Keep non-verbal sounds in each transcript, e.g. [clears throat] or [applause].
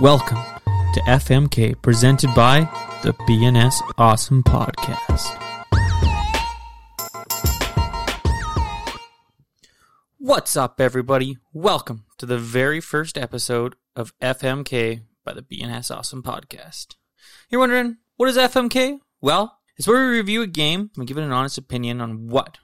Welcome to FMK, presented by the BNS Awesome Podcast. What's up, everybody? Welcome to the very first episode of FMK by the BNS Awesome Podcast. You're wondering, what is FMK? Well, it's where we review a game and give it an honest opinion on what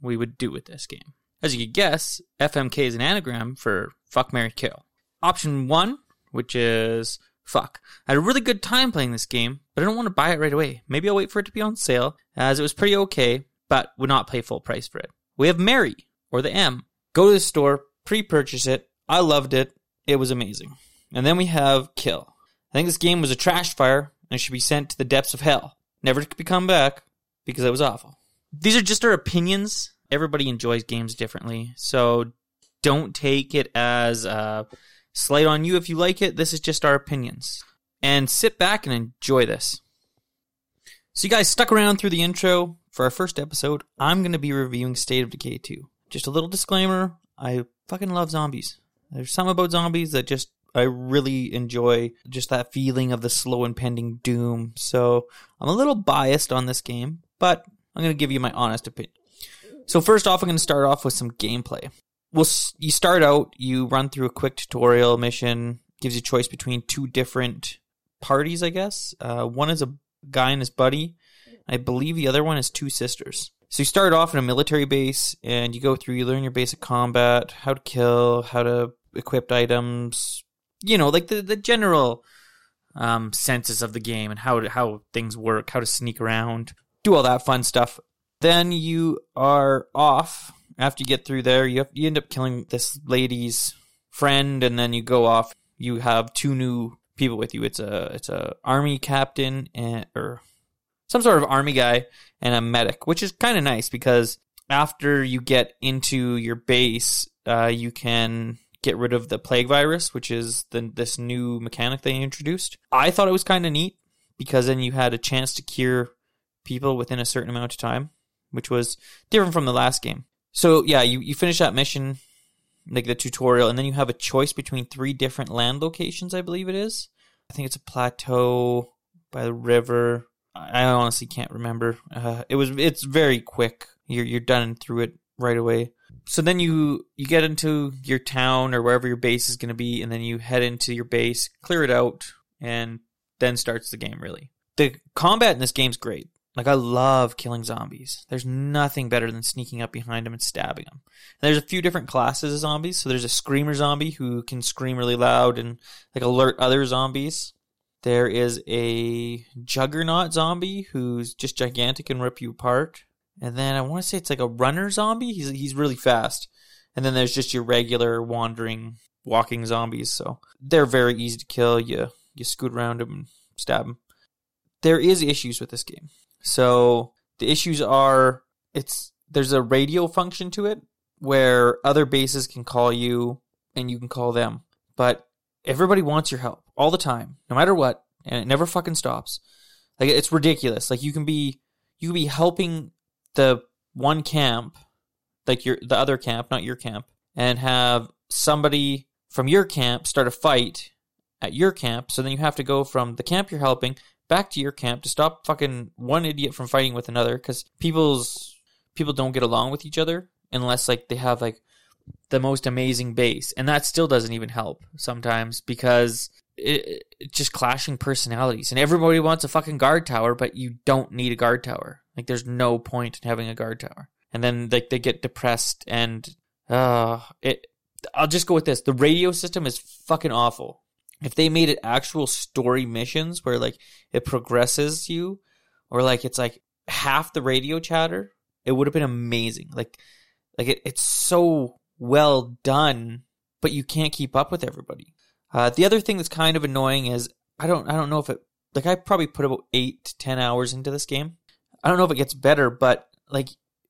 we would do with this game. As you could guess, FMK is an anagram for Fuck Mary Kill. Option one, which is fuck. I had a really good time playing this game, but I don't want to buy it right away. Maybe I'll wait for it to be on sale, as it was pretty okay, but would not pay full price for it. We have Mary, or the M. Go to the store, pre purchase it. I loved it. It was amazing. And then we have Kill. I think this game was a trash fire and should be sent to the depths of hell, never to come back because it was awful. These are just our opinions. Everybody enjoys games differently, so don't take it as a slight on you if you like it. This is just our opinions. And sit back and enjoy this. So, you guys stuck around through the intro for our first episode. I'm going to be reviewing State of Decay 2. Just a little disclaimer I fucking love zombies. There's something about zombies that just I really enjoy just that feeling of the slow impending doom. So I'm a little biased on this game, but I'm going to give you my honest opinion. So first off, I'm going to start off with some gameplay. Well, you start out, you run through a quick tutorial mission, gives you choice between two different parties, I guess. Uh, one is a guy and his buddy. I believe the other one is two sisters. So you start off in a military base, and you go through. You learn your basic combat, how to kill, how to equip items. You know, like the the general um, senses of the game and how to, how things work, how to sneak around, do all that fun stuff. Then you are off after you get through there. You have, you end up killing this lady's friend, and then you go off. You have two new people with you. It's a it's a army captain and or some sort of army guy and a medic, which is kind of nice because after you get into your base, uh, you can get rid of the plague virus, which is the, this new mechanic they introduced. I thought it was kind of neat because then you had a chance to cure people within a certain amount of time, which was different from the last game. So yeah, you, you finish that mission, like the tutorial, and then you have a choice between three different land locations, I believe it is. I think it's a plateau by the river, I honestly can't remember. Uh, it was it's very quick. You're you're done through it right away. So then you you get into your town or wherever your base is going to be, and then you head into your base, clear it out, and then starts the game. Really, the combat in this game's great. Like I love killing zombies. There's nothing better than sneaking up behind them and stabbing them. And there's a few different classes of zombies. So there's a screamer zombie who can scream really loud and like alert other zombies. There is a juggernaut zombie who's just gigantic and rip you apart. And then I want to say it's like a runner zombie. He's he's really fast. And then there's just your regular wandering walking zombies. So they're very easy to kill. You you scoot around them and stab them. There is issues with this game. So the issues are it's there's a radio function to it where other bases can call you and you can call them. But everybody wants your help all the time, no matter what, and it never fucking stops. Like it's ridiculous. Like you can be you can be helping the one camp, like your the other camp, not your camp, and have somebody from your camp start a fight at your camp. So then you have to go from the camp you're helping back to your camp to stop fucking one idiot from fighting with another because people's people don't get along with each other unless like they have like the most amazing base, and that still doesn't even help sometimes because it, it, just clashing personalities, and everybody wants a fucking guard tower, but you don't need a guard tower. Like, there's no point in having a guard tower, and then like they get depressed, and uh, it. I'll just go with this: the radio system is fucking awful. If they made it actual story missions where like it progresses you, or like it's like half the radio chatter, it would have been amazing. Like, like it, it's so well done, but you can't keep up with everybody. Uh, the other thing that's kind of annoying is I don't I don't know if it like I probably put about eight to ten hours into this game. I don't know if it gets better, but like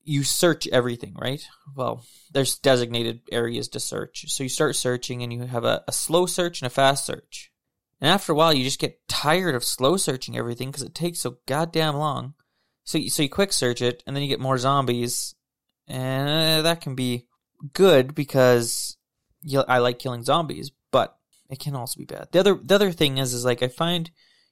you search everything, right? Well, there's designated areas to search. So you start searching and you have a, a slow search and a fast search. And after a while, you just get tired of slow searching everything because it takes so goddamn long. So you, so you quick search it, and then you get more zombies, and uh, that can be good because you, I like killing zombies, but it can also be bad. The other the other thing is is like I find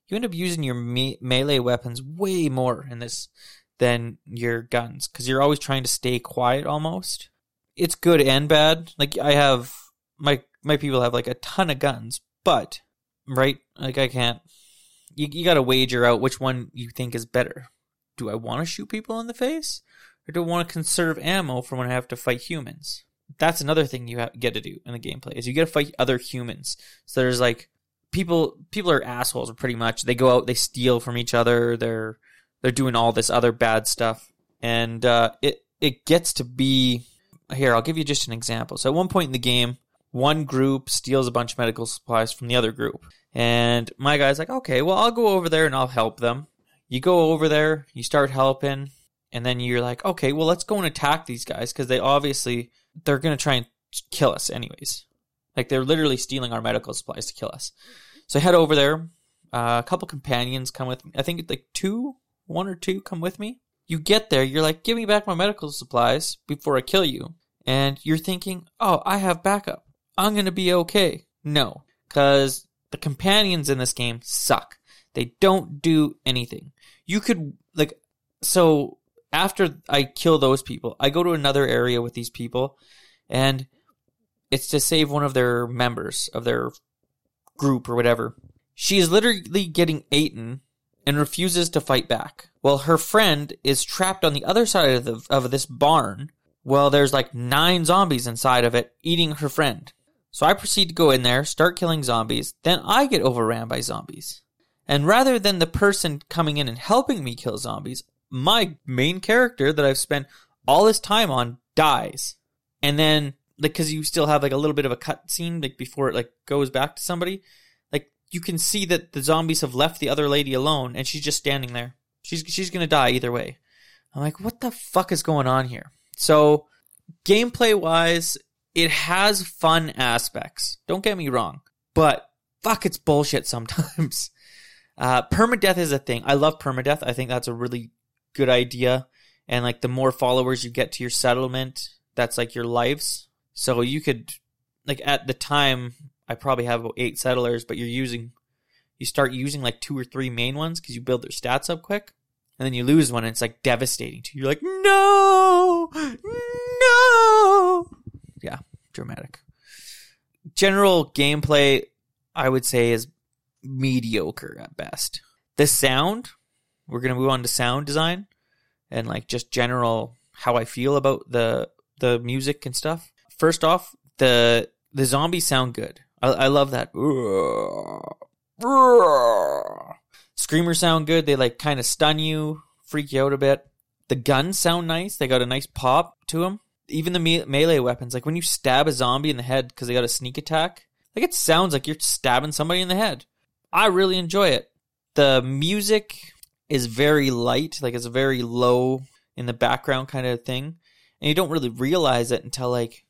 you end up using your me- melee weapons way more in this than your guns because you're always trying to stay quiet almost. It's good and bad. Like I have my my people have like a ton of guns, but right, like I can't. You you got to wager out which one you think is better. Do I want to shoot people in the face, or do I want to conserve ammo for when I have to fight humans? That's another thing you have, get to do in the gameplay is you get to fight other humans. So there's like people people are assholes pretty much. They go out, they steal from each other. They're they're doing all this other bad stuff, and uh, it it gets to be here. I'll give you just an example. So at one point in the game, one group steals a bunch of medical supplies from the other group, and my guy's like, okay, well I'll go over there and I'll help them. You go over there, you start helping, and then you're like, okay, well let's go and attack these guys because they obviously they're gonna try and kill us anyways. Like they're literally stealing our medical supplies to kill us. So I head over there. Uh, a couple companions come with me. I think like two, one or two come with me. You get there, you're like, give me back my medical supplies before I kill you. And you're thinking, oh, I have backup. I'm going to be okay. No, because the companions in this game suck. They don't do anything. You could, like, so after I kill those people, I go to another area with these people, and it's to save one of their members of their group or whatever. She is literally getting eaten and refuses to fight back. While her friend is trapped on the other side of, the, of this barn, well, there's like nine zombies inside of it eating her friend. So I proceed to go in there, start killing zombies, then I get overran by zombies. And rather than the person coming in and helping me kill zombies, my main character that I've spent all this time on dies. And then like because you still have like a little bit of a cut scene like before it like goes back to somebody you can see that the zombies have left the other lady alone and she's just standing there. She's she's gonna die either way. I'm like what the fuck is going on here? So gameplay wise it has fun aspects. Don't get me wrong but fuck it's bullshit sometimes. [laughs] Uh permadeath is a thing. I love permadeath. I think that's a really good idea. And like the more followers you get to your settlement that's like your lives. So you could, like at the time, I probably have about eight settlers, but you're using, you start using like two or three main ones because you build their stats up quick, and then you lose one, and it's like devastating to you. You're like, no, no, yeah, dramatic. General gameplay, I would say, is mediocre at best. The sound, we're gonna move on to sound design and like just general how I feel about the the music and stuff first off, the the zombies sound good. I, I love that. Screamers sound good. They like kind of stun you, freak you out a bit. The guns sound nice. They got a nice pop to them. Even the me- melee weapons, like when you stab a zombie in the head because they got a sneak attack, like it sounds like you're stabbing somebody in the head. I really enjoy it. The music is very light, like it's very low in the background kind of thing, and you don't really realize it until like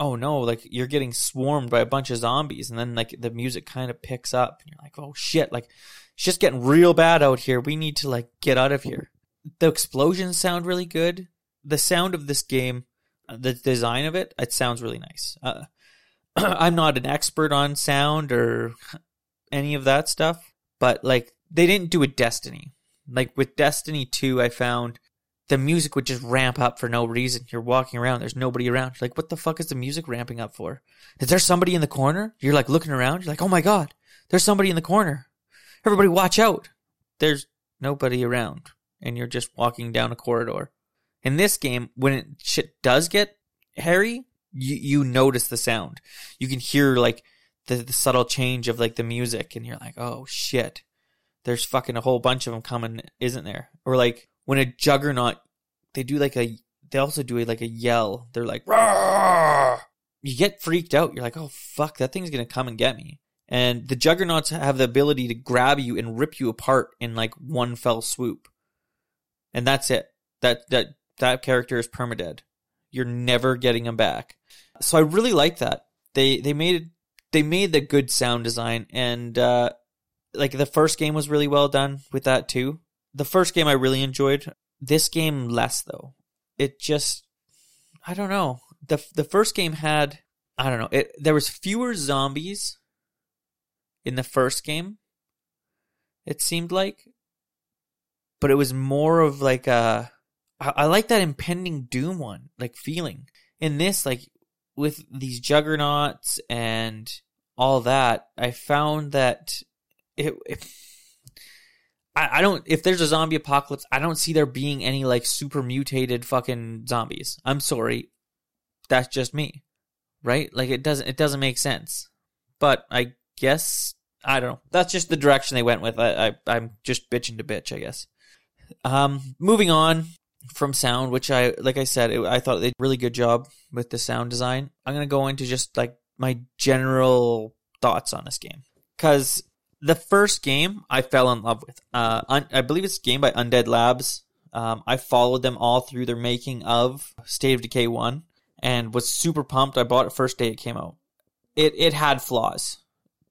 oh no, like you're getting swarmed by a bunch of zombies, and then like the music kind of picks up, and you're like, oh shit, like it's just getting real bad out here. We need to like get out of here. The explosions sound really good. The sound of this game, uh, the design of it, it sounds really nice. Uh, [clears throat] I'm not an expert on sound or any of that stuff, but like they didn't do a Destiny. Like with Destiny 2, I found the music would just ramp up for no reason. You're walking around, there's nobody around. You're like, what the fuck is the music ramping up for? Is there somebody in the corner? You're like looking around, you're like, oh my god, there's somebody in the corner. Everybody watch out. There's nobody around. And you're just walking down a corridor. In this game, when it, shit does get hairy, you, you notice the sound. You can hear like the, the subtle change of like the music and you're like, oh shit. There's fucking a whole bunch of them coming, isn't there? Or like when a juggernaut they do like a they also do like a yell. They're like Rawr! you get freaked out. You're like, oh fuck, that thing's gonna come and get me. And the juggernauts have the ability to grab you and rip you apart in like one fell swoop. And that's it. That that that character is permadead. You're never getting him back. So I really like that. They they made they made the good sound design and uh like the first game was really well done with that too the first game I really enjoyed. This game less though. It just I don't know. The the first game had I don't know. It there was fewer zombies in the first game. It seemed like, but it was more of like a. I, I like that impending doom one, like feeling. In this, like with these juggernauts and all that, I found that it, it I, I don't if there's a zombie apocalypse, I don't see there being any like super mutated fucking zombies. I'm sorry. That's just me. Right? Like it doesn't it doesn't make sense. But I guess I don't know. That's just the direction they went with. I, I I'm just bitching to bitch, I guess. Um moving on from sound, which I like I said, it, I thought they did a really good job with the sound design. I'm gonna go into just like my general thoughts on this game because the first game I fell in love with. Uh, un- I believe it's a game by Undead Labs. Um, I followed them all through their making of State of Decay one and was super pumped. I bought it first day it came out. It it had flaws,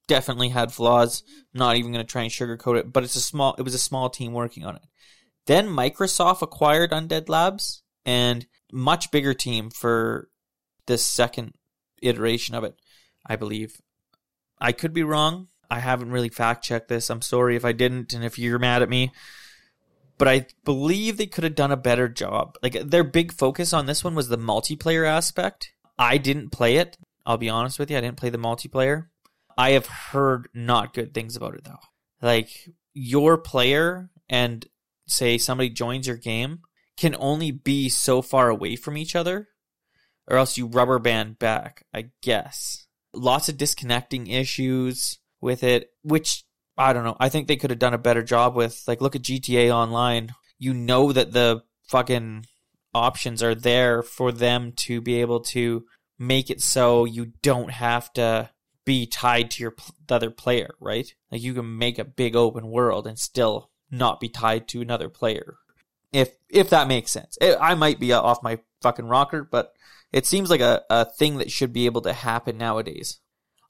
definitely had flaws. Not even gonna try and sugarcoat it, but it's a small. It was a small team working on it. Then Microsoft acquired Undead Labs and much bigger team for this second iteration of it, I believe. I could be wrong. I haven't really fact checked this. I'm sorry if I didn't and if you're mad at me. But I believe they could have done a better job. Like their big focus on this one was the multiplayer aspect. I didn't play it. I'll be honest with you. I didn't play the multiplayer. I have heard not good things about it though. Like your player and say somebody joins your game can only be so far away from each other or else you rubber band back, I guess. Lots of disconnecting issues with it, which I don't know. I think they could have done a better job with. Like, look at GTA Online. You know that the fucking options are there for them to be able to make it so you don't have to be tied to your the other player, right? Like you can make a big open world and still not be tied to another player. If if that makes sense. It, I might be off my fucking rocker, but it seems like a, a thing that should be able to happen nowadays.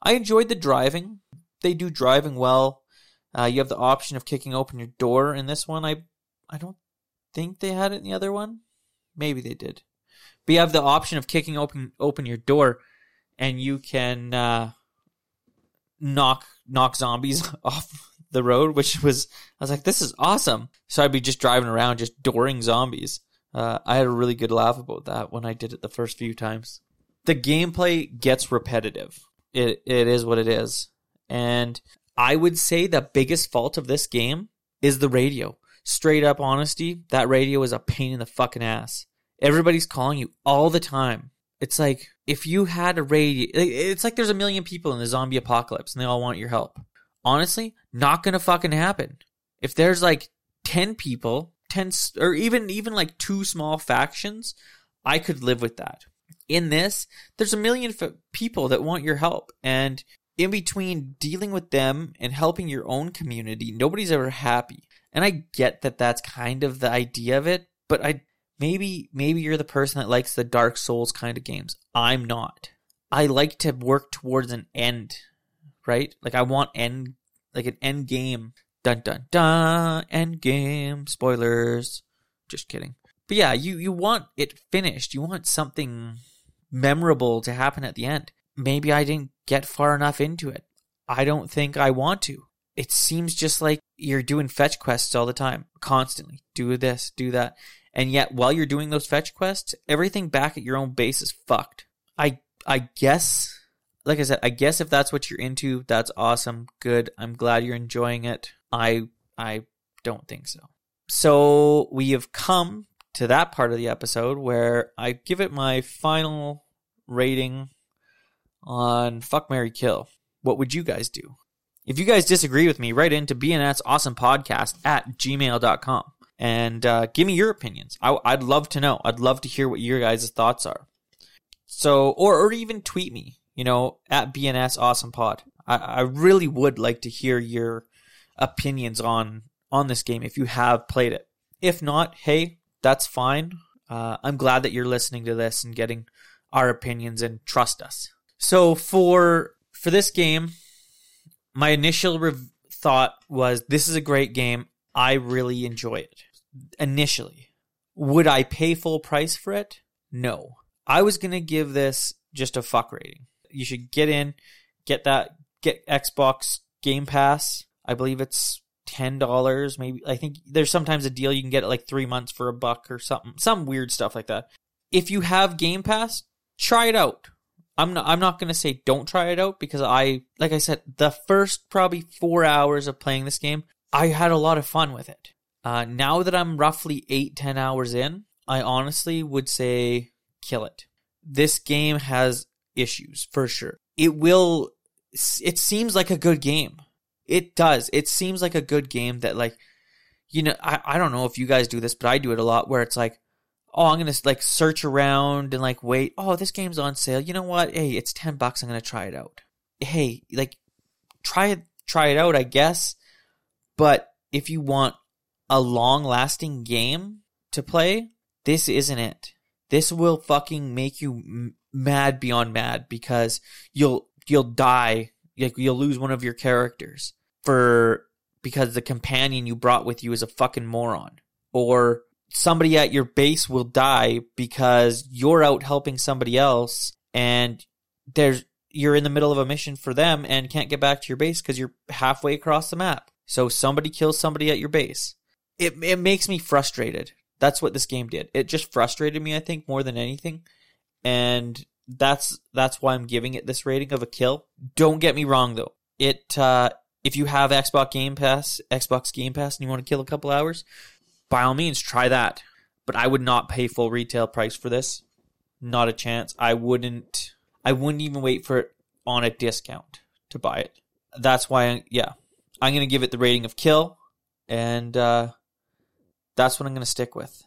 I enjoyed the driving. They do driving well. Uh, you have the option of kicking open your door in this one. I I don't think they had it in the other one. Maybe they did. But you have the option of kicking open open your door, and you can uh, knock knock zombies [laughs] off the road, which was I was like, this is awesome. So I'd be just driving around, just dooring zombies. Uh, I had a really good laugh about that when I did it the first few times. The gameplay gets repetitive. It it is what it is, and I would say the biggest fault of this game is the radio. Straight up honesty, that radio is a pain in the fucking ass. Everybody's calling you all the time. It's like if you had a radio, it's like there's a million people in the zombie apocalypse and they all want your help honestly, not gonna fucking happen. If there's like 10 people, 10, or even, even like two small factions, I could live with that. In this, there's a million people that want your help. And in between dealing with them and helping your own community, nobody's ever happy. And I get that that's kind of the idea of it, but I, maybe, maybe you're the person that likes the Dark Souls kind of games. I'm not. I like to work towards an end right? Like I want end like an end game. Dun dun dun end game. Spoilers. Just kidding. But yeah, you, you want it finished. You want something memorable to happen at the end. Maybe I didn't get far enough into it. I don't think I want to. It seems just like you're doing fetch quests all the time, constantly. Do this, do that. And yet, while you're doing those fetch quests, everything back at your own base is fucked. I I guess like I said, I guess if that's what you're into, that's awesome. Good. I'm glad you're enjoying it. I I don't think so. So we have come to that part of the episode where I give it my final rating on Fuck Mary Kill. What would you guys do? If you guys disagree with me, write into BNS Awesome Podcast at gmail.com and uh, give me your opinions. I, would love to know. I'd love to hear what your guys' thoughts are. So, or, or even tweet me you know, at BNS Awesome Pod. I, I really would like to hear your opinions on on this game if you have played it. If not, hey, that's fine. Uh, I'm glad that you're listening to this and getting our opinions and trust us. So for for this game, my initial rev- thought was this is a great game. I really enjoy it. Initially, would I pay full price for it? No. I was going to give this just a fuck rating you should get in, get that, get Xbox Game Pass. I believe it's ten dollars. Maybe I think there's sometimes a deal you can get it like three months for a buck or something. Some weird stuff like that. If you have Game Pass, try it out. I'm not. I'm not gonna say don't try it out because I, like I said, the first probably four hours of playing this game, I had a lot of fun with it. Uh, now that I'm roughly eight, ten hours in, I honestly would say kill it. This game has issues for sure. It will. It seems like a good game. It does. It seems like a good game that like, you know, I, I don't know if you guys do this, but I do it a lot where it's like, oh, I'm gonna like search around and like wait. Oh, this game's on sale. You know what? Hey, it's ten bucks. I'm gonna try it out. Hey, like, try it, try it out. I guess. But if you want a long lasting game to play, this isn't it. This will fucking make you m- mad beyond mad because you'll you'll die. Like you'll lose one of your characters for because the companion you brought with you is a fucking moron or somebody at your base will die because you're out helping somebody else and there's you're in the middle of a mission for them and can't get back to your base because you're halfway across the map. So somebody kills somebody at your base. It it makes me frustrated. That's what this game did. It just frustrated me, I think, more than anything. And that's that's why I'm giving it this rating of a kill. Don't get me wrong though. It uh if you have Xbox Game Pass, Xbox Game Pass and you want to kill a couple hours, by all means try that. But I would not pay full retail price for this. Not a chance. I wouldn't I wouldn't even wait for it on a discount to buy it. That's why I, yeah. I'm going to give it the rating of kill and uh that's what I'm going to stick with.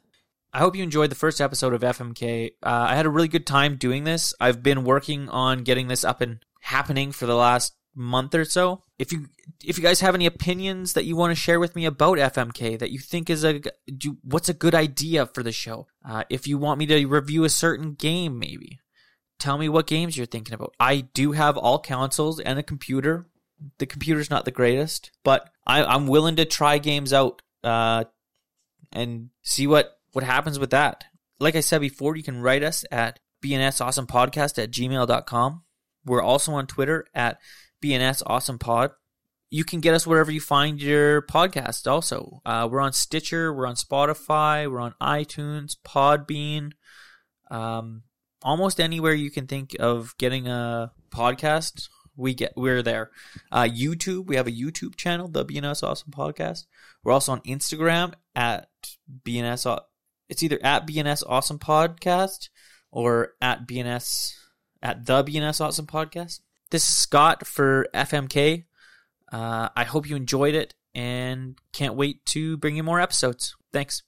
I hope you enjoyed the first episode of FMK. Uh, I had a really good time doing this. I've been working on getting this up and happening for the last month or so. If you if you guys have any opinions that you want to share with me about FMK that you think is a do, what's a good idea for the show, uh, if you want me to review a certain game, maybe tell me what games you're thinking about. I do have all consoles and a computer. The computer's not the greatest, but I, I'm willing to try games out uh, and see what what happens with that. Like I said before, you can write us at bnsawesomepodcast at gmail.com. We're also on Twitter at BNS Awesome Pod. You can get us wherever you find your podcast. Also, uh, we're on Stitcher, we're on Spotify, we're on iTunes, Podbean, um, almost anywhere you can think of getting a podcast. We get we're there. Uh, YouTube, we have a YouTube channel, the BNS Awesome Podcast. We're also on Instagram at BNS. It's either at BNS Awesome Podcast or at BNS at the BNS Awesome Podcast. This is Scott for FMK. Uh, I hope you enjoyed it and can't wait to bring you more episodes. Thanks.